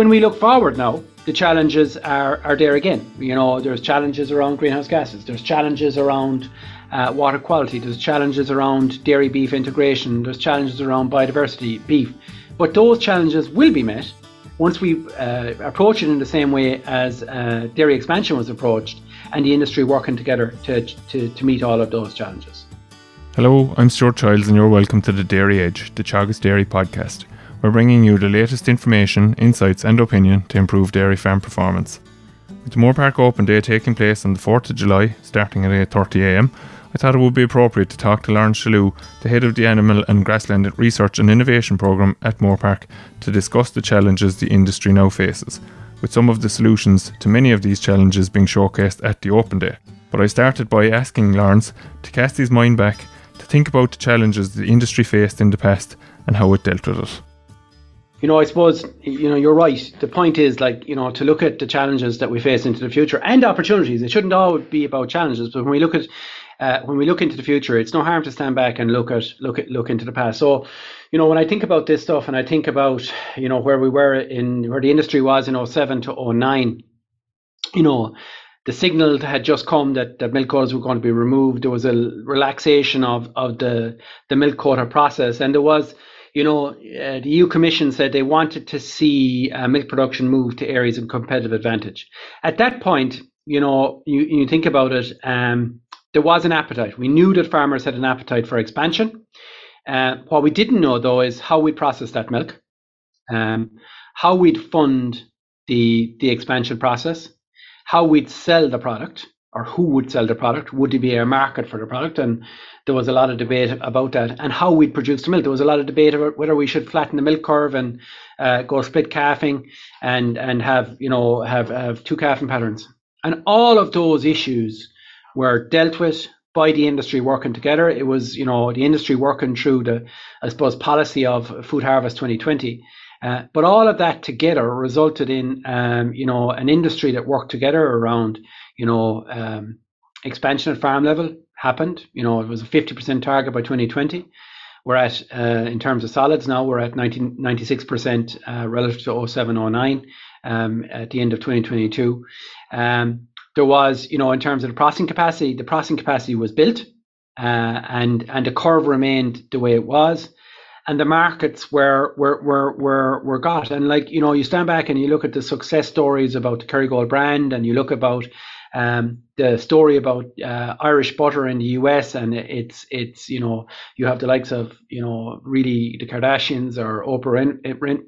when we look forward now, the challenges are, are there again. You know, there's challenges around greenhouse gases, there's challenges around uh, water quality, there's challenges around dairy beef integration, there's challenges around biodiversity, beef. But those challenges will be met once we uh, approach it in the same way as uh, dairy expansion was approached and the industry working together to, to, to meet all of those challenges. Hello, I'm Stuart Childs, and you're welcome to the Dairy Edge, the Teagasc Dairy podcast. We're bringing you the latest information, insights, and opinion to improve dairy farm performance. With the Moorepark Open Day taking place on the 4th of July, starting at 8.30am, I thought it would be appropriate to talk to Laurence Shalloo, the head of the Animal and Grassland Research and Innovation Programme at Moorepark, to discuss the challenges the industry now faces, with some of the solutions to many of these challenges being showcased at the Open Day. But I started by asking Laurence to cast his mind back to think about the challenges the industry faced in the past and how it dealt with it. You know, I suppose you know you're right. The point is like you know to look at the challenges that we face into the future and opportunities. It shouldn't all be about challenges, but when we look at uh, when we look into the future, it's no harm to stand back and look at look at look into the past. So, you know, when I think about this stuff and I think about you know where we were in where the industry was in 07 to 09, you know, the signal had just come that, that milk quotas were going to be removed. There was a relaxation of, of the, the milk quota process. And there was, you know, uh, the EU Commission said they wanted to see uh, milk production move to areas of competitive advantage. At that point, you know, you, you think about it, um, there was an appetite. We knew that farmers had an appetite for expansion. Uh, what we didn't know, though, is how we process that milk, um, how we'd fund the, the expansion process how we'd sell the product or who would sell the product. Would there be a market for the product? And there was a lot of debate about that. And how we'd produce the milk. There was a lot of debate about whether we should flatten the milk curve and uh, go split calving and and have you know have have two calving patterns. And all of those issues were dealt with by the industry working together. It was you know the industry working through the I suppose policy of Food Harvest 2020 uh, but all of that together resulted in, um, you know, an industry that worked together around, you know, um, expansion at farm level happened. You know, it was a 50% target by 2020. We're at, uh, in terms of solids now, we're at 19, 96% uh, relative to 0709 um, at the end of 2022. Um, there was, you know, in terms of the processing capacity, the processing capacity was built uh, and, and the curve remained the way it was and the markets were were were were were got. And like you know, you stand back and you look at the success stories about the Kerrygold brand, and you look about um, the story about uh, Irish butter in the US, and it's it's you know you have the likes of you know really the Kardashians or Oprah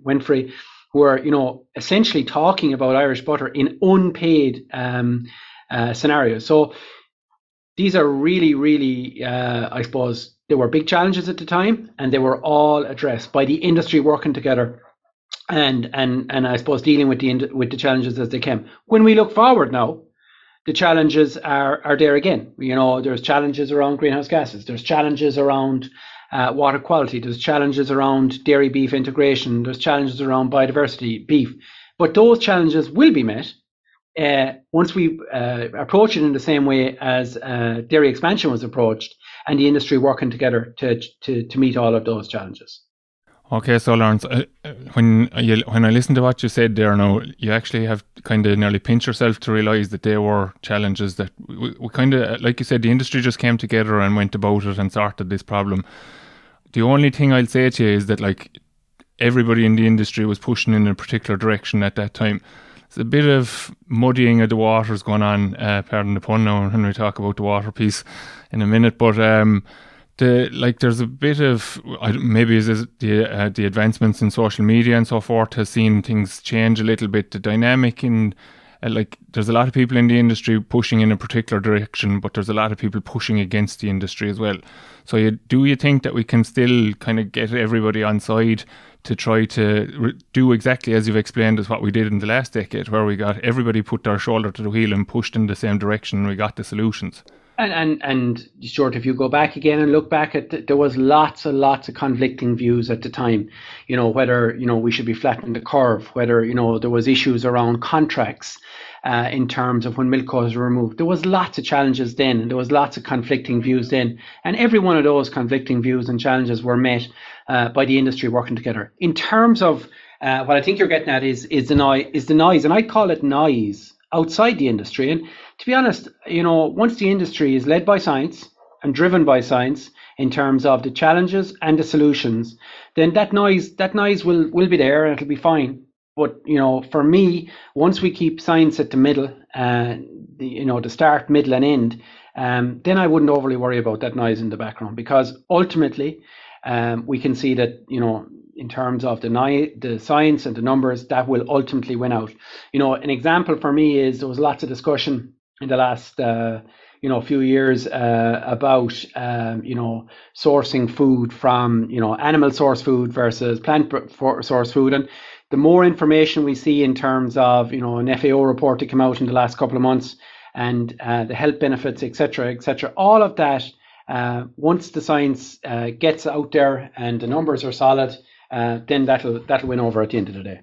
Winfrey, who are you know essentially talking about Irish butter in unpaid um, uh, scenarios. So these are really really uh, I suppose there were big challenges at the time, and they were all addressed by the industry working together, and and and I suppose dealing with the with the challenges as they came. When we look forward now, the challenges are are there again. You know, there's challenges around greenhouse gases. There's challenges around uh, water quality. There's challenges around dairy beef integration. There's challenges around biodiversity, beef. But those challenges will be met uh, once we uh, approach it in the same way as uh, dairy expansion was approached, and the industry working together to to to meet all of those challenges. Okay, so Laurence, uh, when you when I listen to what you said there, now you actually have kind of nearly pinched yourself to realise that there were challenges that we, we kind of, like you said, the industry just came together and went about it and sorted this problem. The only thing I'll say to you is that like everybody in the industry was pushing in a particular direction at that time. It's a bit of muddying of the waters going on. Uh, pardon the pun now when we talk about the water piece in a minute, but um, the like there's a bit of maybe is the uh, the advancements in social media and so forth has seen things change a little bit. The dynamic in Uh, like there's a lot of people in the industry pushing in a particular direction, but there's a lot of people pushing against the industry as well. So you, do you think that we can still kind of get everybody on side to try to re- do exactly as you've explained as what we did in the last decade, where we got everybody put their shoulder to the wheel and pushed in the same direction, and we got the solutions? And and and short, if you go back again and look back at, the, there was lots and lots of conflicting views at the time. You know whether you know we should be flattening the curve, whether you know there was issues around contracts. Uh, in terms of when milk quotas were removed. There was lots of challenges then, and there was lots of conflicting views then, and every one of those conflicting views and challenges were met uh, by the industry working together. In terms of Uh, what I think you're getting at is is the noise, is the noise, and I call it noise outside the industry. And to be honest, you know, once the industry is led by science and driven by science in terms of the challenges and the solutions, then that noise that noise will will be there and it'll be fine. But you know, for me, once we keep science at the middle, uh, the, you know, the start, middle, and end, um, then I wouldn't overly worry about that noise in the background because ultimately, um, we can see that you know, in terms of the ni- the science and the numbers, that will ultimately win out. You know, an example for me is there was lots of discussion in the last. Uh, you know, few years uh, about um, you know sourcing food from you know animal source food versus plant source food, and the more information we see in terms of you know an FAO report that came out in the last couple of months and uh, the health benefits, etc., etc., all of that. Uh, once the science uh, gets out there and the numbers are solid, uh, then that'll that'll win over at the end of the day.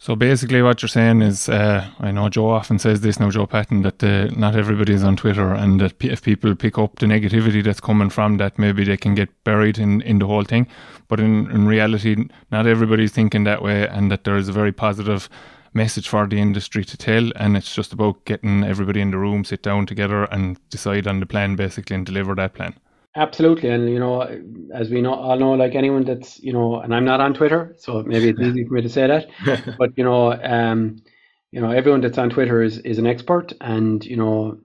So basically, what you're saying is, uh, I know Joe often says this now, Joe Patton, that uh, not everybody is on Twitter, and that if people pick up the negativity that's coming from that, maybe they can get buried in, in the whole thing. But in, in reality, not everybody's thinking that way, and that there is a very positive message for the industry to tell, and it's just about getting everybody in the room, sit down together, and decide on the plan basically, and deliver that plan. Absolutely, and you know, as we know, all know, like anyone that's you know, and I'm not on Twitter, so maybe it's easy for me to say that, but you know, um, you know, everyone that's on Twitter is is an expert, and you know,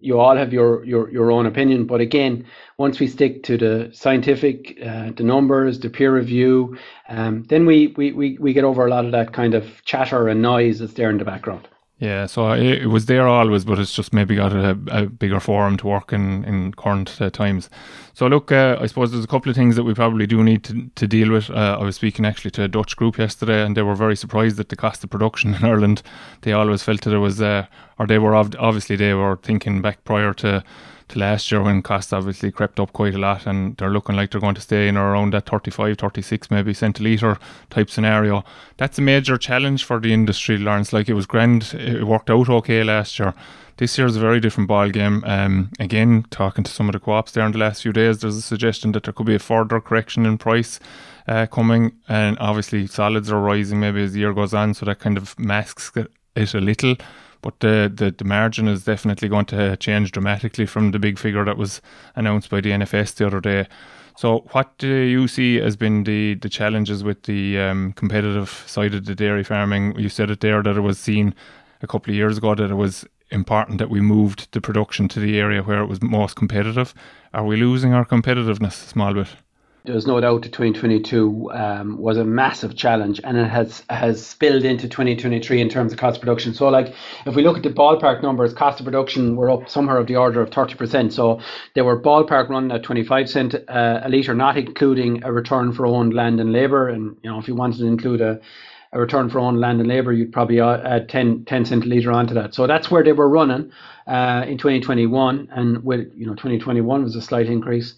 you all have your your your own opinion. But again, once we stick to the scientific, uh, the numbers, the peer review, um, then we, we we we get over a lot of that kind of chatter and noise that's there in the background. Yeah, so it was there always, but it's just maybe got a, a bigger forum to work in in current uh, times. So look, uh, I suppose there's a couple of things that we probably do need to, to deal with. Uh, I was speaking actually to a Dutch group yesterday, and they were very surprised at the cost of production in Ireland. They always felt that it was, uh, or they were obviously they were thinking back prior to to last year when costs obviously crept up quite a lot and they're looking like they're going to stay in around that 35, 36 maybe cent a litre type scenario. That's a major challenge for the industry, Laurence. Like it was grand, it worked out okay last year. This year is a very different ball game. Um, again, talking to some of the co-ops there in the last few days, there's a suggestion that there could be a further correction in price uh, coming, and obviously solids are rising maybe as the year goes on, so that kind of masks it a little but the, the, the margin is definitely going to change dramatically from the big figure that was announced by the NFS the other day. So, what do you see as been the, the challenges with the um, competitive side of the dairy farming? You said it there that it was seen a couple of years ago that it was important that we moved the production to the area where it was most competitive. Are we losing our competitiveness a small bit? There's no doubt that 2022 um, was a massive challenge and it has has spilled into 2023 in terms of cost of production. So, like, if we look at the ballpark numbers, cost of production were up somewhere of the order of 30%. So, they were ballpark running at 25 cent uh, a litre, not including a return for owned land and labour. And, you know, if you wanted to include a a return for owned land and labour, you'd probably add 10, 10 cent a litre onto that. So that's where they were running uh, in 2021, and with you know 2021 was a slight increase.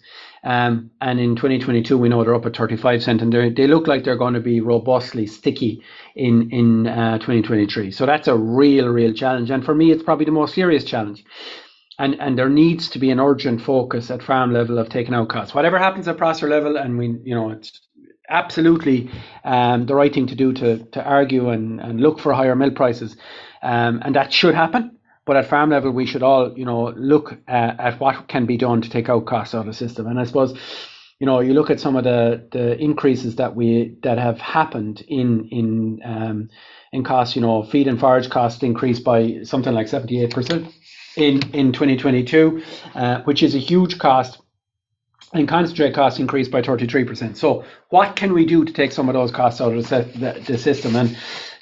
Um, and in 2022, we know they're up at 35 cent, and they look like they're going to be robustly sticky in in uh, 2023. So that's a real, real challenge. And for me, it's probably the most serious challenge. And and there needs to be an urgent focus at farm level of taking out costs. Whatever happens at processor level, and we you know it's absolutely um, the right thing to do to to argue and, and look for higher milk prices, um, and that should happen. But at farm level, we should all, you know, look at, at what can be done to take out costs out of the system. And I suppose, you know, you look at some of the, the increases that we that have happened in in um, in costs. You know, feed and forage costs increased by something like seventy eight percent in in 2022, uh, which is a huge cost and concentrate costs increased by 33%. So what can we do to take some of those costs out of the, the, the system? And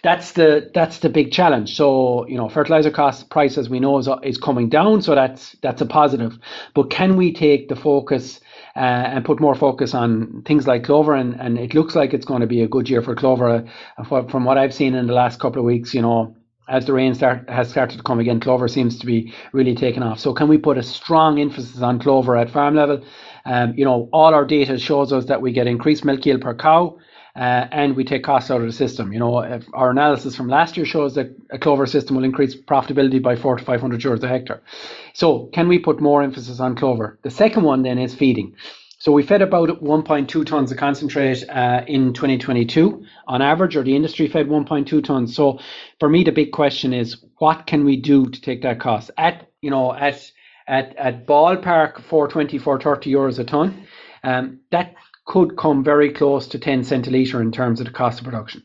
that's the that's the big challenge. So you know, fertilizer cost price, as we know, is, is coming down, so that's that's a positive. But can we take the focus uh, and put more focus on things like clover? And, and it looks like it's going to be a good year for clover. From what I've seen in the last couple of weeks, you know, as the rain start has started to come again, clover seems to be really taking off. So can we put a strong emphasis on clover at farm level? Um, you know, all our data shows us that we get increased milk yield per cow uh, and we take costs out of the system. You know, our analysis from last year shows that a clover system will increase profitability by four to 500 euros a hectare. So, can we put more emphasis on clover? The second one then is feeding. So we fed about 1.2 tons of concentrate uh, in 2022 on average, or the industry fed 1.2 tons. So for me, the big question is, what can we do to take that cost at you know at at at ballpark 420, 430 euros a ton? Um, that could come very close to 10 cent a litre in terms of the cost of production.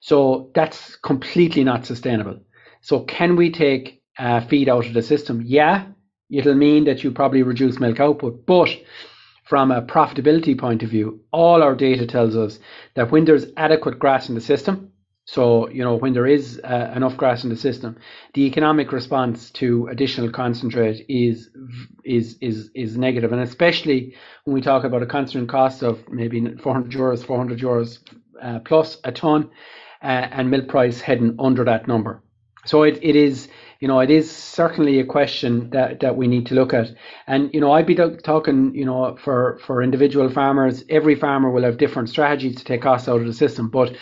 So that's completely not sustainable. So can we take uh, feed out of the system? Yeah, it'll mean that you probably reduce milk output, but from a profitability point of view, all our data tells us that when there's adequate grass in the system, so you know when there is uh, enough grass in the system, the economic response to additional concentrate is is is is negative, and especially when we talk about a constant cost of maybe 400 euros, 400 euros uh, plus a ton, uh, and milk price heading under that number. So it, it is you know, it is certainly a question that, that we need to look at. And, you know, I'd be talking, you know, for, for individual farmers, every farmer will have different strategies to take costs out of the system. But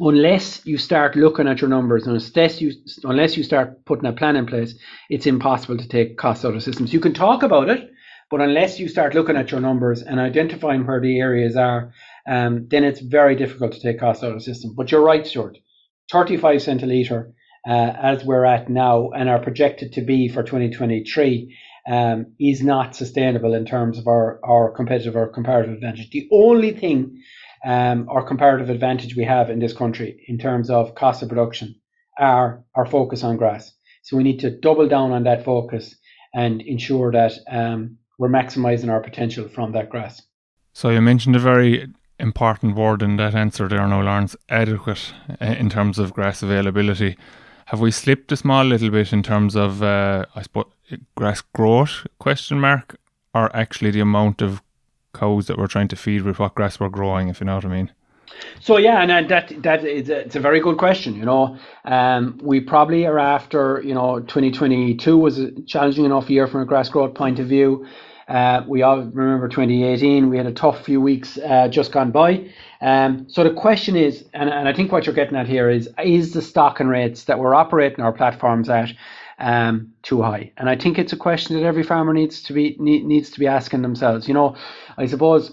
unless you start looking at your numbers unless you unless you start putting a plan in place, it's impossible to take costs out of systems. You can talk about it, but unless you start looking at your numbers and identifying where the areas are, um, then it's very difficult to take costs out of the system. But you're right, Stuart. 35 cent a litre uh, as we're at now and are projected to be for 2023 um, is not sustainable in terms of our, our competitive or comparative advantage. The only thing um, or comparative advantage we have in this country in terms of cost of production are our focus on grass. So we need to double down on that focus and ensure that um, we're maximizing our potential from that grass. So you mentioned a very important word in that answer there, no, Laurence, adequate uh, in terms of grass availability. Have we slipped a small little bit in terms of, uh, I suppose, grass growth? Question mark, or actually the amount of cows that we're trying to feed with what grass we're growing, if you know what I mean. So yeah, and that that is a, it's a very good question. You know, um, we probably are after you know 2022 was a challenging enough year from a grass growth point of view. Uh, we all remember 2018. We had a tough few weeks uh, just gone by. Um, so the question is, and, and I think what you're getting at here is, is the stocking rates that we're operating our platforms at um, too high? And I think it's a question that every farmer needs to be need, needs to be asking themselves. You know, I suppose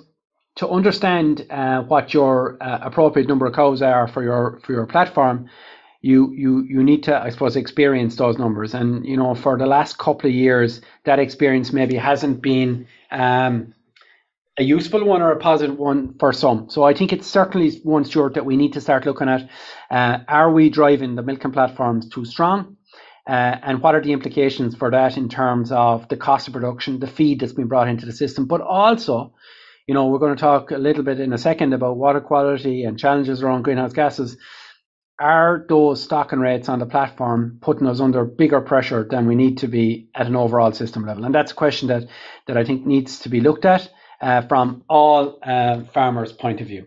to understand uh, what your uh, appropriate number of cows are for your for your platform, you you you need to I suppose experience those numbers. And you know, for the last couple of years, that experience maybe hasn't been um, a useful one or a positive one for some. So I think it's certainly one, Stuart, that we need to start looking at. Uh, are we driving the milking platforms too strong? Uh, and what are the implications for that in terms of the cost of production, the feed that's been brought into the system, but also, you know, we're going to talk a little bit in a second about water quality and challenges around greenhouse gases are those stocking rates on the platform putting us under bigger pressure than we need to be at an overall system level? And that's a question that, that I think needs to be looked at uh, from all uh, farmers' point of view.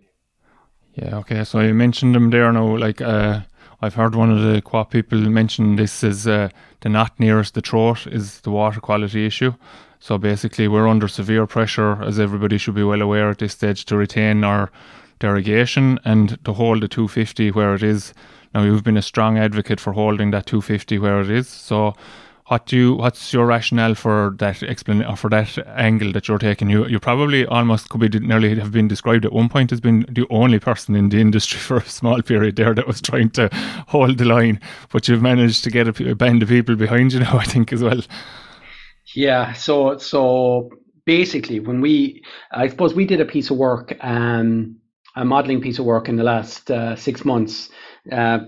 Yeah, okay. So you mentioned them there now. Like, uh, I've heard one of the co people mention this as uh, the not nearest the throat is the water quality issue. So basically, we're under severe pressure, as everybody should be well aware at this stage, to retain our derogation and to hold the 250 where it is. Now you've been a strong advocate for holding that 250 where it is. So what do you, what's your rationale for that explain for that angle that you're taking? You you probably almost could be nearly have been described at one point as being the only person in the industry for a small period there that was trying to hold the line, but you've managed to get a band of people behind you now, I think as well. Yeah, so so basically, when we, I suppose we did a piece of work. Um, a modelling piece of work in the last uh, six months uh,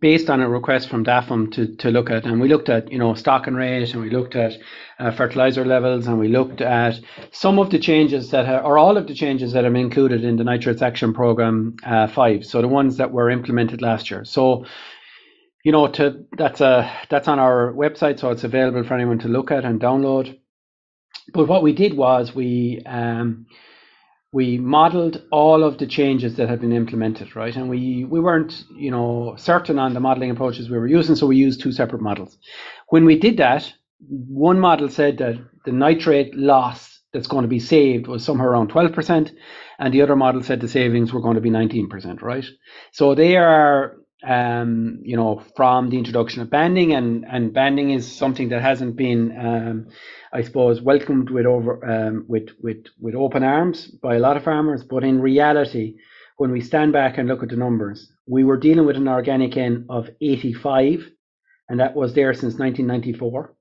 based on a request from DAFM to, to look at, and we looked at, you know, stocking rate and we looked at uh, fertilizer levels and we looked at some of the changes that, are, or all of the changes that are included in the Nitrates Action Programme uh, 5, so the ones that were implemented last year. So, you know, to that's a that's on our website, so it's available for anyone to look at and download. But what we did was we um, we modeled all of the changes that had been implemented, right? And we, we weren't, you know, certain on the modeling approaches we were using, so we used two separate models. When we did that, one model said that the nitrate loss that's going to be saved was somewhere around 12%, and the other model said the savings were going to be 19%, right? So they are um, you know, from the introduction of banding, and and banding is something that hasn't been, um, I suppose, welcomed with over um, with with with open arms by a lot of farmers. But in reality, when we stand back and look at the numbers, we were dealing with an organic N of 85, and that was there since 1994.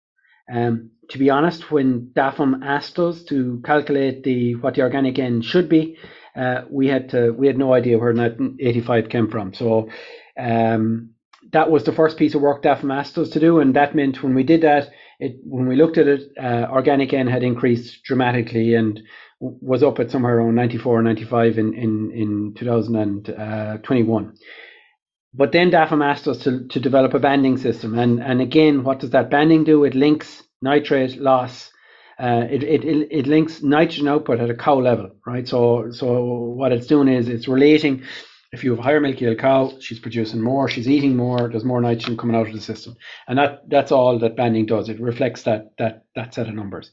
Um, to be honest, when DAFM asked us to calculate the what the organic N should be, uh, we had to we had no idea where that 85 came from. So um, that was the first piece of work DAFM asked us to do, and that meant when we did that, it when we looked at it, uh, organic N had increased dramatically and was up at somewhere around 94 or 95 in in in 2021. Uh, but then DAFM asked us to, to develop a banding system, and and again, what does that banding do? It links nitrate loss. Uh, it, it, it links nitrogen output at a cow level, right? So so what it's doing is it's relating if you have a higher milk yield cow, she's producing more, she's eating more, there's more nitrogen coming out of the system. And that that's all that banding does. It reflects that that that set of numbers.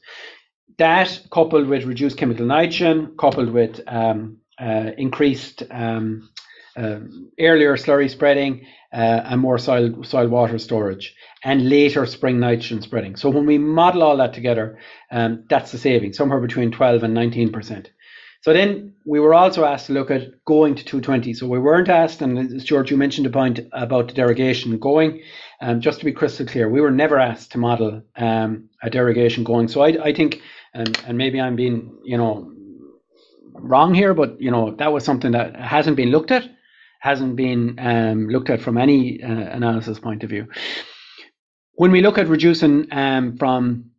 That coupled with reduced chemical nitrogen, coupled with um, uh, increased um, uh, earlier slurry spreading uh, and more soil soil water storage and later spring nitrogen spreading. So when we model all that together, um, that's the saving, somewhere between 12 and 19 percent. So then we were also asked to look at going to 220. So we weren't asked, and George, you mentioned a point about the derogation going. Um, just to be crystal clear, we were never asked to model um, a derogation going. So I, I think, and, and maybe I'm being, you know, wrong here, but you know that was something that hasn't been looked at, hasn't been um, looked at from any uh, analysis point of view. When we look at reducing um, from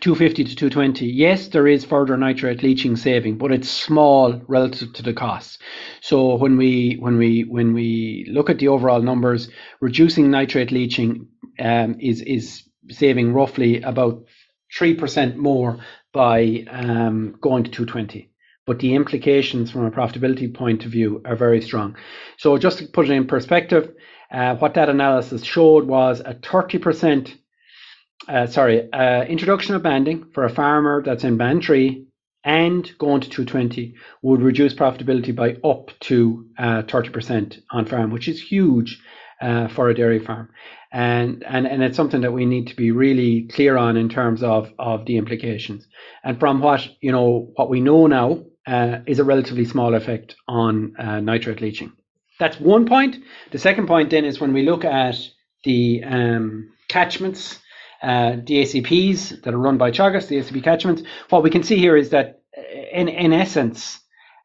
250 to 220, yes, there is further nitrate leaching saving, but it's small relative to the costs. So when we when we when we look at the overall numbers, reducing nitrate leaching um, is is saving roughly about three percent more by um, going to 220. But the implications from a profitability point of view are very strong. So just to put it in perspective, uh, what that analysis showed was a 30 percent uh, sorry, uh, introduction of banding for a farmer that's in band three and going to 220 would reduce profitability by up to uh, 30% on farm, which is huge uh, for a dairy farm. And, and, and it's something that we need to be really clear on in terms of, of the implications. And from what, you know, what we know now uh, is a relatively small effect on uh, nitrate leaching. That's one point. The second point then is when we look at the um, catchments uh, the ACPs that are run by Teagasc, the ACP catchments. What we can see here is that in, in essence,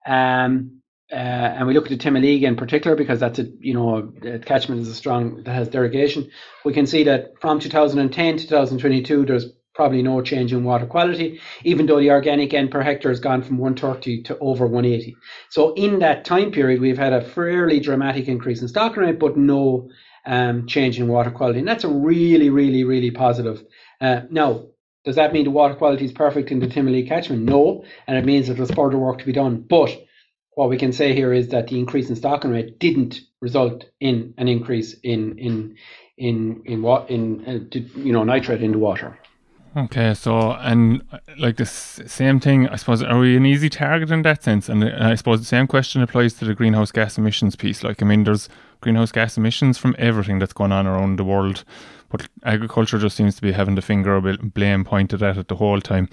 um, uh, and we look at the Timoleague in particular because that's a you know a catchment is a strong that has derogation. We can see that from 2010 to 2022, there's probably no change in water quality, even though the organic N per hectare has gone from 130 to over 180. So in that time period, we've had a fairly dramatic increase in stocking rate, but no um, change in water quality. And that's a really, really, really positive. Uh, now, does that mean the water quality is perfect in the Timoleague catchment? No, and it means that there's further work to be done. But what we can say here is that the increase in stocking rate didn't result in an increase in in in in what in, uh, you know nitrate in the water. Okay, so and like the same thing, I suppose, are we an easy target in that sense? And I suppose the same question applies to the greenhouse gas emissions piece. Like, I mean, there's greenhouse gas emissions from everything that's going on around the world, but agriculture just seems to be having the finger of blame pointed at it the whole time.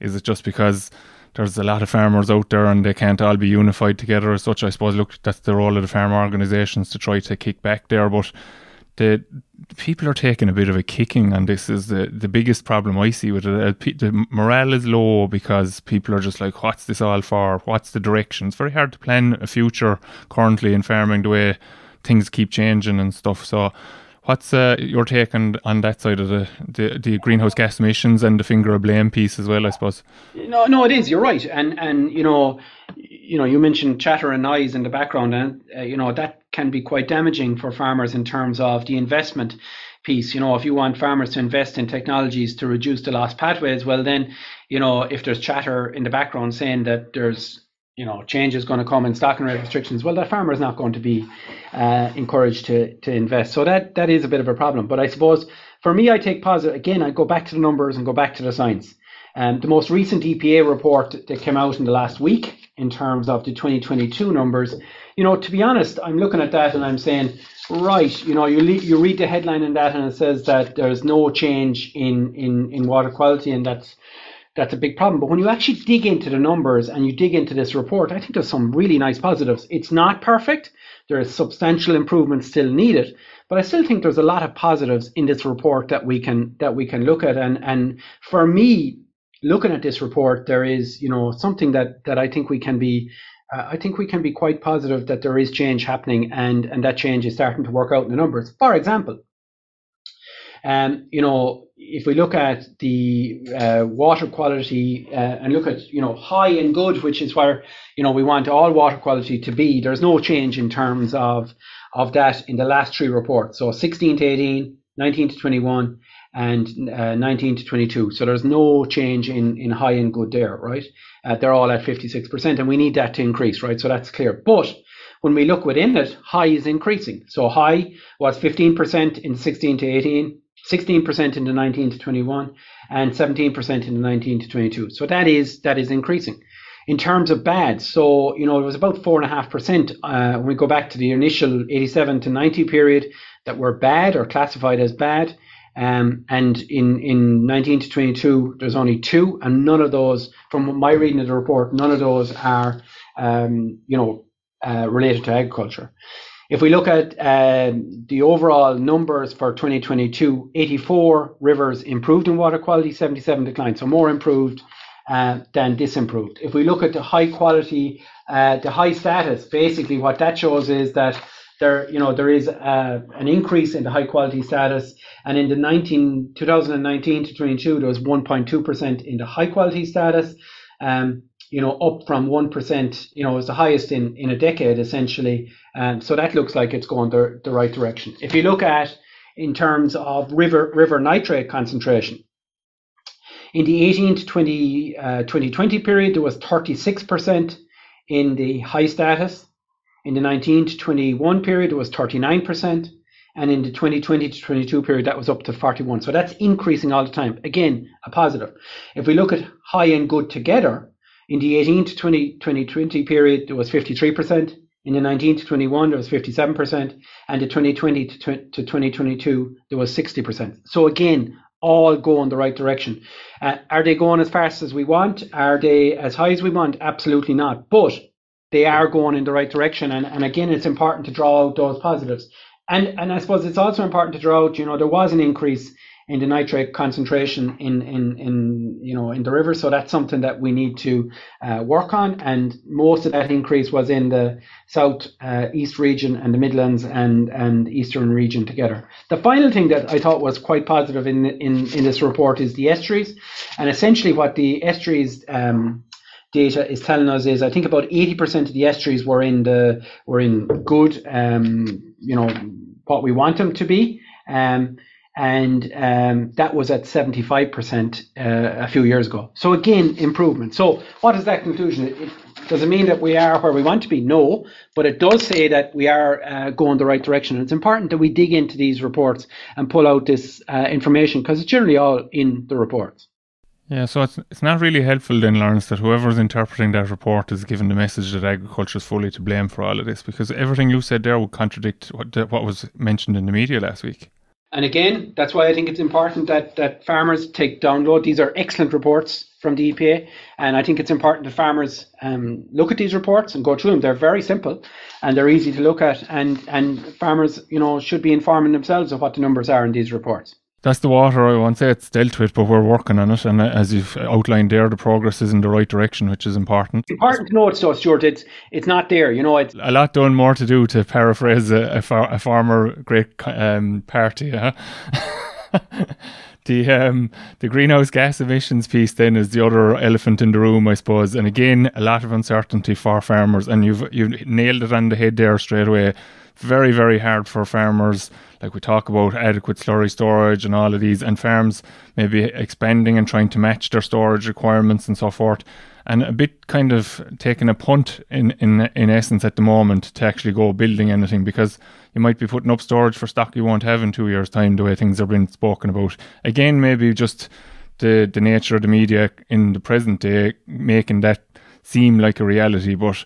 Is it just because there's a lot of farmers out there and they can't all be unified together as such? I suppose, look, that's the role of the farm organisations to try to kick back there, but the people are taking a bit of a kicking and this is the, the biggest problem I see with it. Uh, the morale is low because people are just like, what's this all for? What's the direction? It's very hard to plan a future currently in farming the way things keep changing and stuff. So What's uh, your take on, on that side of the, the, the, greenhouse gas emissions and the finger of blame piece as well? I suppose. No, no, it is. You're right, and and you know, you know, you mentioned chatter and noise in the background, and uh, you know that can be quite damaging for farmers in terms of the investment piece. You know, if you want farmers to invest in technologies to reduce the lost pathways, well, then you know, if there's chatter in the background saying that there's you know change is going to come in stocking rate restrictions, well, that farmer is not going to be uh, encouraged to to invest. So that that is a bit of a problem. But I suppose for me, I take positive. Again, I go back to the numbers and go back to the science. Um, the most recent EPA report that came out in the last week in terms of the 2022 numbers, you know, to be honest, I'm looking at that and I'm saying, Right. You know, you le- you read the headline in that, and it says that there's no change in in in water quality, and that's that's a big problem. But when you actually dig into the numbers and you dig into this report, I think there's some really nice positives. It's not perfect. There is substantial improvement still needed, but I still think there's a lot of positives in this report that we can that we can look at. And and for me, looking at this report, there is you know something that that I think we can be. Uh, I think we can be quite positive that there is change happening, and and that change is starting to work out in the numbers. For example, um, you know, if we look at the uh, water quality uh, and look at you know high and good, which is where you know we want all water quality to be, there's no change in terms of of that in the last three reports. So 16 to 18, 19 to 21, and uh, 19 to 22. So there's no change in in high and good there, right? Uh, they're all at 56%, and we need that to increase, right? So that's clear. But when we look within it, high is increasing. So high was 15% in 16 to 18. 16% in the 19 to 21 and 17% in the 19 to 22. So that is that is increasing. In terms of bad, so you know it was about four and a half percent uh, when we go back to the initial 87 to 90 period that were bad or classified as bad. Um, and in, in 19 to 22, there's only two, and none of those, from my reading of the report, none of those are, um, you know, uh, related to agriculture. If we look at uh, the overall numbers for 2022, 84 rivers improved in water quality, 77 declined, so more improved uh, than disimproved. If we look at the high quality, uh, the high status, basically what that shows is that there, you know, there is uh, an increase in the high quality status, and in the 19, 2019 to 22, there was 1.2% in the high quality status. Um, you know, up from 1%, you know, was the highest in, in a decade essentially. Um, so that looks like it's going the, the right direction. If you look at in terms of river river nitrate concentration, in the 18 to 20, uh, 2020 period, there was 36% in the high status. In the 19 to 21 period, it was 39%. And in the 2020 to 22 period, that was up to 41. So that's increasing all the time. Again, a positive. If we look at high and good together, in the 18 to 20, 2020 period, there was 53%. In the 19 to 21, there was 57%. And the 2020 to, to 2022, there was 60%. So again, all go in the right direction. Uh, are they going as fast as we want? Are they as high as we want? Absolutely not. But they are going in the right direction. And, and again, it's important to draw out those positives. And, and I suppose it's also important to draw out, you know, there was an increase in the nitrate concentration in, in, in you know in the river. So that's something that we need to uh, work on. And most of that increase was in the south uh, east region and the Midlands and and eastern region together. The final thing that I thought was quite positive in in, in this report is the estuaries, and essentially what the estuaries um, data is telling us is I think about 80% of the estuaries were in the were in good um, you know what we want them to be. Um, and um, that was at 75% uh, a few years ago. So again, improvement. So what is that conclusion? It, it, does it mean that we are where we want to be? No, but it does say that we are uh, going the right direction. And it's important that we dig into these reports and pull out this uh, information because it's generally all in the reports. Yeah, so it's it's not really helpful then, Laurence, that whoever's interpreting that report is given the message that agriculture is fully to blame for all of this, because everything you said there would contradict what what was mentioned in the media last week. And again, that's why I think it's important that, that farmers take download. These are excellent reports from the EPA, and I think it's important that farmers um, look at these reports and go through them. They're very simple and they're easy to look at, and, and farmers, you know, should be informing themselves of what the numbers are in these reports that's the water I won't say it's dealt with, but we're working on it. And as you've outlined there, the progress is in the right direction, which is important. It's important to note, so Stuart, it's it's not there. You know, it's a lot done more to do. To paraphrase a, a, far, a former great um, party. Huh? the um, the greenhouse gas emissions piece then is the other elephant in the room, I suppose. And again, a lot of uncertainty for farmers. And you've you've nailed it on the head there straight away. Very very hard for farmers like we talk about adequate slurry storage and all of these, and farms maybe expanding and trying to match their storage requirements and so forth, and a bit kind of taking a punt in in in essence at the moment to actually go building anything because you might be putting up storage for stock you won't have in two years' time the way things are being spoken about. Again, maybe just the the nature of the media in the present day making that seem like a reality, but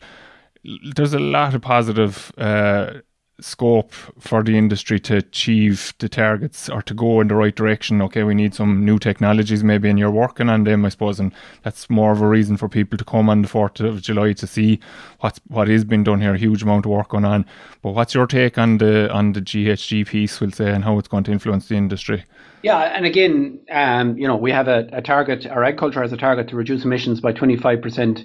there's a lot of positive uh, scope for the industry to achieve the targets or to go in the right direction. Okay, we need some new technologies maybe, and you're working on them, I suppose, and that's more of a reason for people to come on the 4th of July to see what's what is being done here. A huge amount of work going on. But what's your take on the on the GHG piece, we'll say, and how it's going to influence the industry? Yeah, and again, um, you know, we have a, a target, our agriculture has a target to reduce emissions by 25%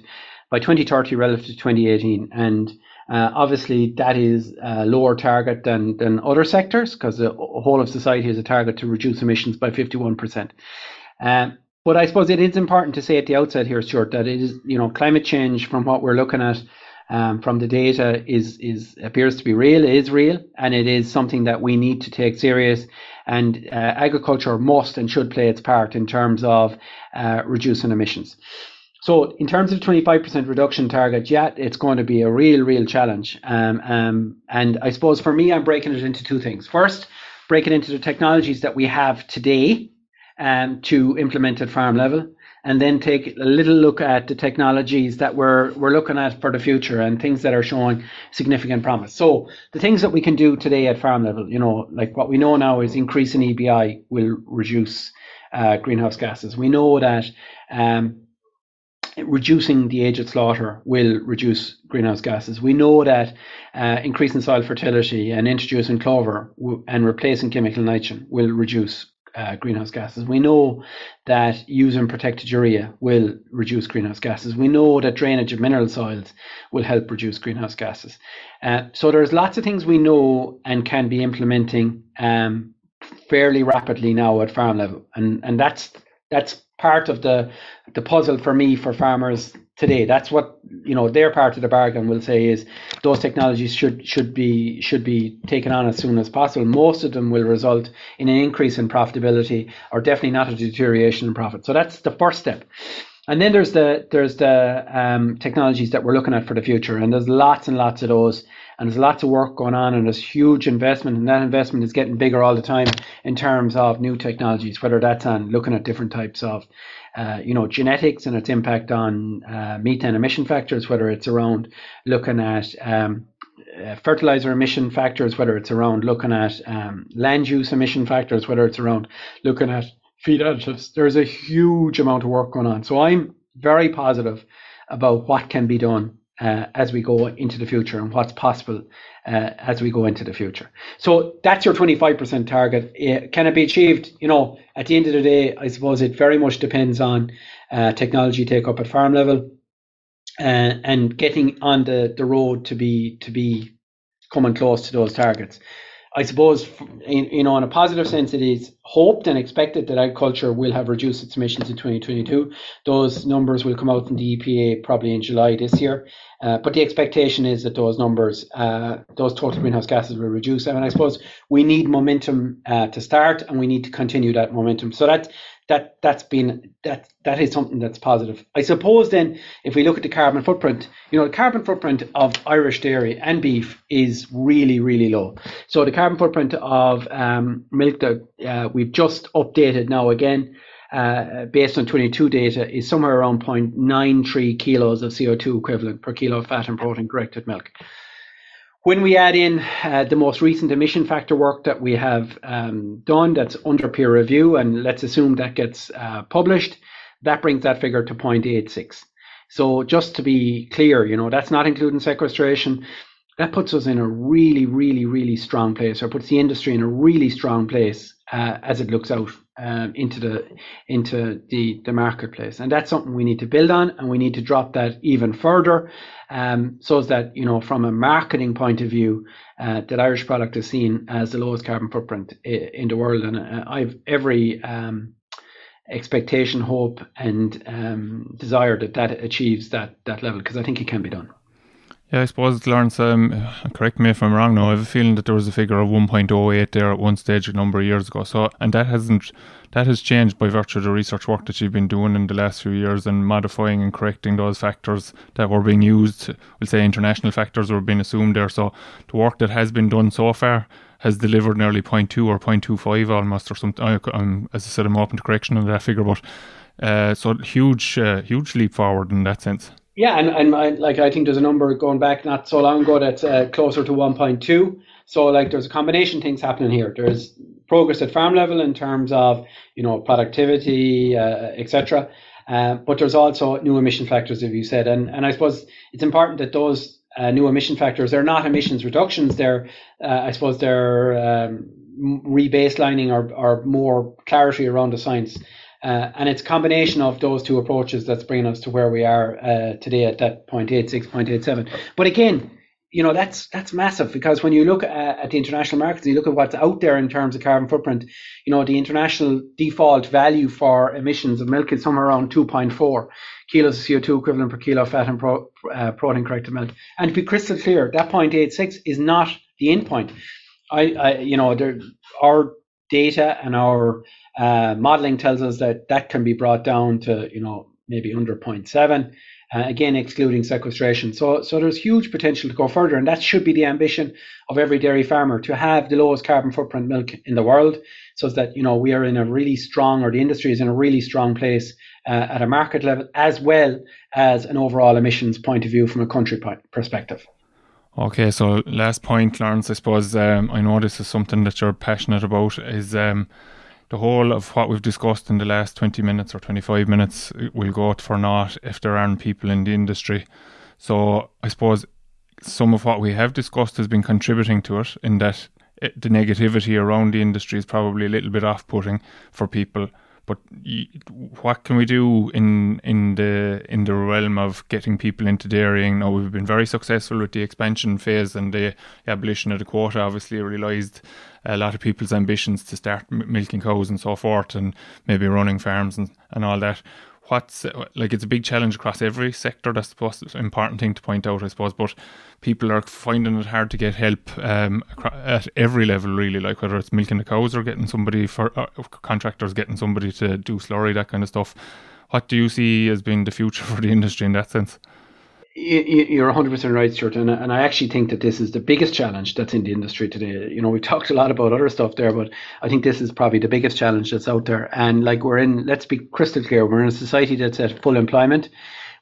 by 2030 relative to 2018. And uh, obviously, that is a lower target than, than other sectors because the whole of society has a target to reduce emissions by 51%. Um, but I suppose it is important to say at the outset here, Stuart, that it is, you know, climate change from what we're looking at um, from the data is is appears to be real, it is real, and it is something that we need to take serious. And uh, agriculture must and should play its part in terms of uh, reducing emissions. So in terms of 25% reduction target, yeah, it's going to be a real, real challenge. Um, um, and I suppose for me, I'm breaking it into two things. First, breaking into the technologies that we have today um, to implement at farm level, and then take a little look at the technologies that we're we're looking at for the future and things that are showing significant promise. So the things that we can do today at farm level, you know, like what we know now is increasing EBI will reduce uh, greenhouse gases. We know that. Um, reducing the age of slaughter will reduce greenhouse gases. We know that uh, increasing soil fertility and introducing clover w- and replacing chemical nitrogen will reduce uh, greenhouse gases. We know that using protected urea will reduce greenhouse gases. We know that drainage of mineral soils will help reduce greenhouse gases. Uh, so there's lots of things we know and can be implementing um, fairly rapidly now at farm level, and and that's that's part of the the puzzle for me for farmers today. That's what you know their part of the bargain will say is those technologies should should be should be taken on as soon as possible. Most of them will result in an increase in profitability or definitely not a deterioration in profit. So that's the first step. And then there's the there's the um, technologies that we're looking at for the future, and there's lots and lots of those, and there's lots of work going on, and there's huge investment, and that investment is getting bigger all the time in terms of new technologies, whether that's on looking at different types of, uh, you know, genetics and its impact on uh, methane emission factors, whether it's around looking at um, uh, fertilizer emission factors, whether it's around looking at um, land use emission factors, whether it's around looking at feed additives. There's a huge amount of work going on. So I'm very positive about what can be done uh, as we go into the future and what's possible uh, as we go into the future. So that's your 25% target. Uh, can it be achieved? You know, at the end of the day, I suppose it very much depends on uh, technology take up at farm level uh, and getting on the, the road to be to be coming close to those targets. I suppose, you know, in a positive sense, it is hoped and expected that agriculture will have reduced its emissions in 2022. Those numbers will come out from the EPA probably in July this year. Uh, but the expectation is that those numbers, uh, those total greenhouse gases will reduce. I and mean, I suppose we need momentum uh, to start, and we need to continue that momentum. So that that that's been that that is something that's positive. I suppose then, if we look at the carbon footprint, you know, the carbon footprint of Irish dairy and beef is really really low. So the carbon footprint of um, milk that uh, we've just updated now again. Uh, based on 22 data, is somewhere around 0.93 kilos of CO2 equivalent per kilo of fat and protein corrected milk. When we add in uh, the most recent emission factor work that we have um, done that's under peer review, and let's assume that gets uh, published, that brings that figure to 0.86. So just to be clear, you know, that's not including sequestration. That puts us in a really, really, really strong place, or puts the industry in a really strong place uh, as it looks out um, into the into the the marketplace, and that's something we need to build on, and we need to drop that even further, um, so that you know from a marketing point of view, uh, that Irish product is seen as the lowest carbon footprint in the world, and uh, I've every um, expectation, hope, and um, desire that that achieves that that level because I think it can be done. Yeah, I suppose, Laurence, um, correct me if I'm wrong now, I have a feeling that there was a figure of 1.08 there at one stage a number of years ago. So, and that hasn't, that has changed by virtue of the research work that you've been doing in the last few years and modifying and correcting those factors that were being used. We'll say international factors were being assumed there. So, the work that has been done so far has delivered nearly 0.2 or 0.25 almost or something. Um, as I said, I'm open to correction on that figure, but uh, so huge, uh, huge leap forward in that sense. Yeah, and, and I, like I think there's a number going back not so long ago that's uh, closer to 1.2. So like there's a combination of things happening here. There's progress at farm level in terms of you know productivity, uh, etc. Uh, but there's also new emission factors, as you said, and and I suppose it's important that those uh, new emission factors they're not emissions reductions. They're uh, I suppose they're um, rebaselining or, or more clarity around the science. Uh, and it's a combination of those two approaches that's bringing us to where we are uh, today at that 0.86, 0.87. But again, you know that's that's massive because when you look at, at, the international markets, you look at what's out there in terms of carbon footprint. You know the international default value for emissions of milk is somewhere around 2.4 kilos of CO2 equivalent per kilo of fat and pro, uh, protein corrected milk. And to be crystal clear, that 0.86 is not the end point. I, I you know, there, our data and our uh, modeling tells us that that can be brought down to you know maybe under 0.7 uh, again excluding sequestration so so there's huge potential to go further and that should be the ambition of every dairy farmer to have the lowest carbon footprint milk in the world so that you know we are in a really strong or the industry is in a really strong place uh, at a market level as well as an overall emissions point of view from a country perspective Okay, so last point, Laurence. I suppose um, I know this is something that you're passionate about. Is um, the whole of what we've discussed in the last 20 minutes or 25 minutes uh, will go out for naught if there aren't people in the industry. So I suppose some of what we have discussed has been contributing to it in that it, the negativity around the industry is probably a little bit off-putting for people. But what can we do in in the in the realm of getting people into dairying? Now we've been very successful with the expansion phase and the abolition of the quota. Obviously, realised a lot of people's ambitions to start milking cows and so forth, and maybe running farms and, and all that what's like it's a big challenge across every sector. That's the important thing to point out, I suppose. But people are finding it hard to get help um, at every level, really. Like whether it's milking the cows or getting somebody for contractors, getting somebody to do slurry, that kind of stuff. What do you see as being the future for the industry in that sense? You're 100% right, Stuart. And, and I actually think that this is the biggest challenge that's in the industry today. You know, we've talked a lot about other stuff there, but I think this is probably the biggest challenge that's out there. And like we're in, let's be crystal clear, we're in a society that's at full employment,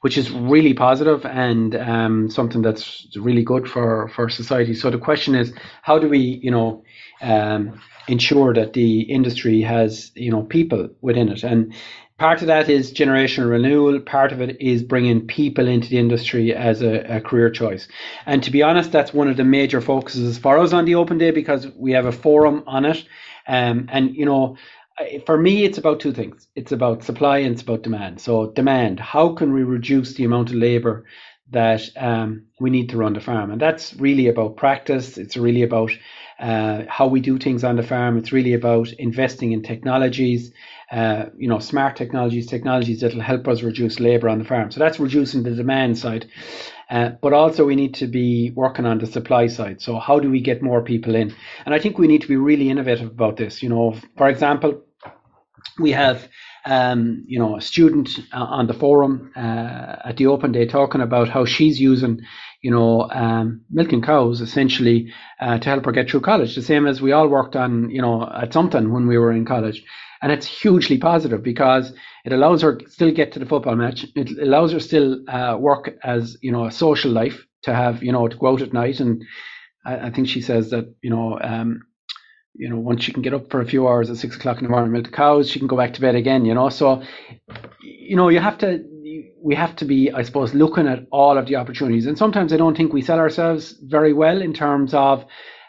which is really positive and um, something that's really good for, for society. So the question is, how do we, you know, um, ensure that the industry has, you know, people within it? And part of that is generational renewal. Part of it is bringing people into the industry as a, a, career choice. And to be honest, that's one of the major focuses for us on the Open Day because we have a forum on it. Um, and, you know, for me, it's about two things. It's about supply and it's about demand. So demand, how can we reduce the amount of labor that um, we need to run the farm? And that's really about practice. It's really about uh, how we do things on the farm. It's really about investing in technologies uh, you know, smart technologies, technologies that will help us reduce labour on the farm. So that's reducing the demand side. Uh, but also we need to be working on the supply side. So how do we get more people in? And I think we need to be really innovative about this. You know, for example, we have um, you know, a student uh, on the forum uh, at the open day talking about how she's using, you know, um, milking cows essentially uh, to help her get through college. The same as we all worked on, you know, at something when we were in college. And it's hugely positive because it allows her still get to the football match. It allows her still uh, work as, you know, a social life to have, you know, to go out at night. And I, I think she says that, you know, um, you know, once she can get up for a few hours at six o'clock in the morning, milk the cows, she can go back to bed again, you know. So, you know, you have to, we have to be, I suppose, looking at all of the opportunities. And sometimes I don't think we sell ourselves very well in terms of,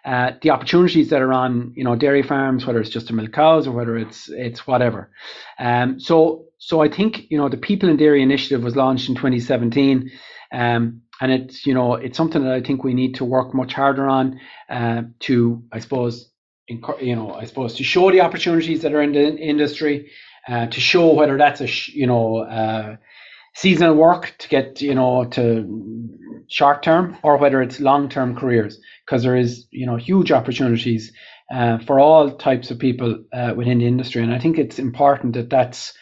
uh, the opportunities that are on you know dairy farms, whether it's just to milk cows or whether it's it's whatever. Um, so so I think you know the People in Dairy initiative was launched in 2017, um, and it's you know it's something that I think we need to work much harder on uh, to I suppose you know I suppose to show the opportunities that are in the industry, uh, to show whether that's a you know uh, seasonal work to get you know to short term or whether it's long term careers because there is you know huge opportunities uh, for all types of people uh, within the industry. And I think it's important that that's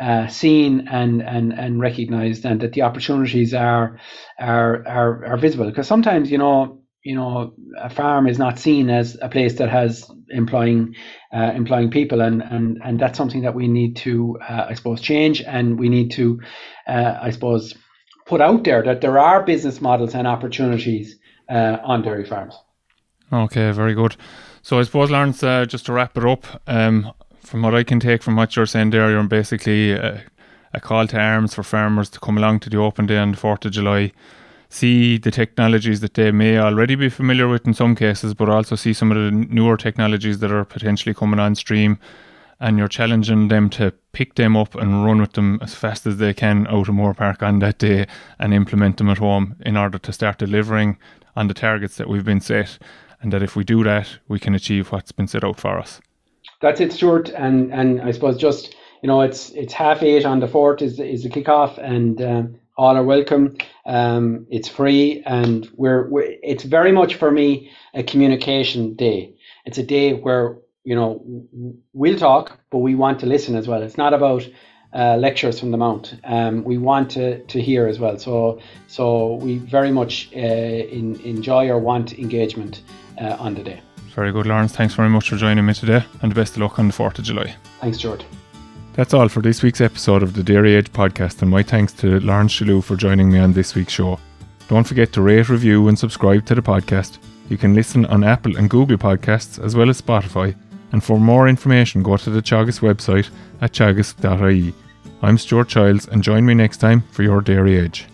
uh, seen and and and recognized and that the opportunities are are are, are visible. Because sometimes you know you know a farm is not seen as a place that has employing uh, employing people. And and and that's something that we need to uh, I suppose change. And we need to uh, I suppose put out there that there are business models and opportunities uh, on dairy farms. Okay, very good. So I suppose, Laurence, uh, just to wrap it up, um, from what I can take from what you're saying there, you're basically uh, a call to arms for farmers to come along to the open day on the 4th of July, see the technologies that they may already be familiar with in some cases, but also see some of the newer technologies that are potentially coming on stream. And you're challenging them to pick them up and run with them as fast as they can out of Moorepark on that day and implement them at home in order to start delivering on the targets that we've been set. And that if we do that, we can achieve what's been set out for us that's it, Stuart. And and I suppose just you know it's it's half eight on the fourth is is the kickoff, and um, all are welcome. Um, it's free, and we're, we're it's very much for me a communication day. It's a day where you know we'll talk, but we want to listen as well. It's not about uh, lectures from the mount. Um, we want to, to hear as well. So so we very much uh, in, enjoy or want engagement uh, on the day. Very good, Laurence. Thanks very much for joining me today, and best of luck on the 4th of July. Thanks, George. That's all for this week's episode of the Dairy Edge podcast, and my thanks to Laurence Shalloo for joining me on this week's show. Don't forget to rate, review, and subscribe to the podcast. You can listen on Apple and Google Podcasts as well as Spotify. And for more information, go to the Teagasc website at teagasc.ie. I'm Stuart Childs, and join me next time for your Dairy Edge.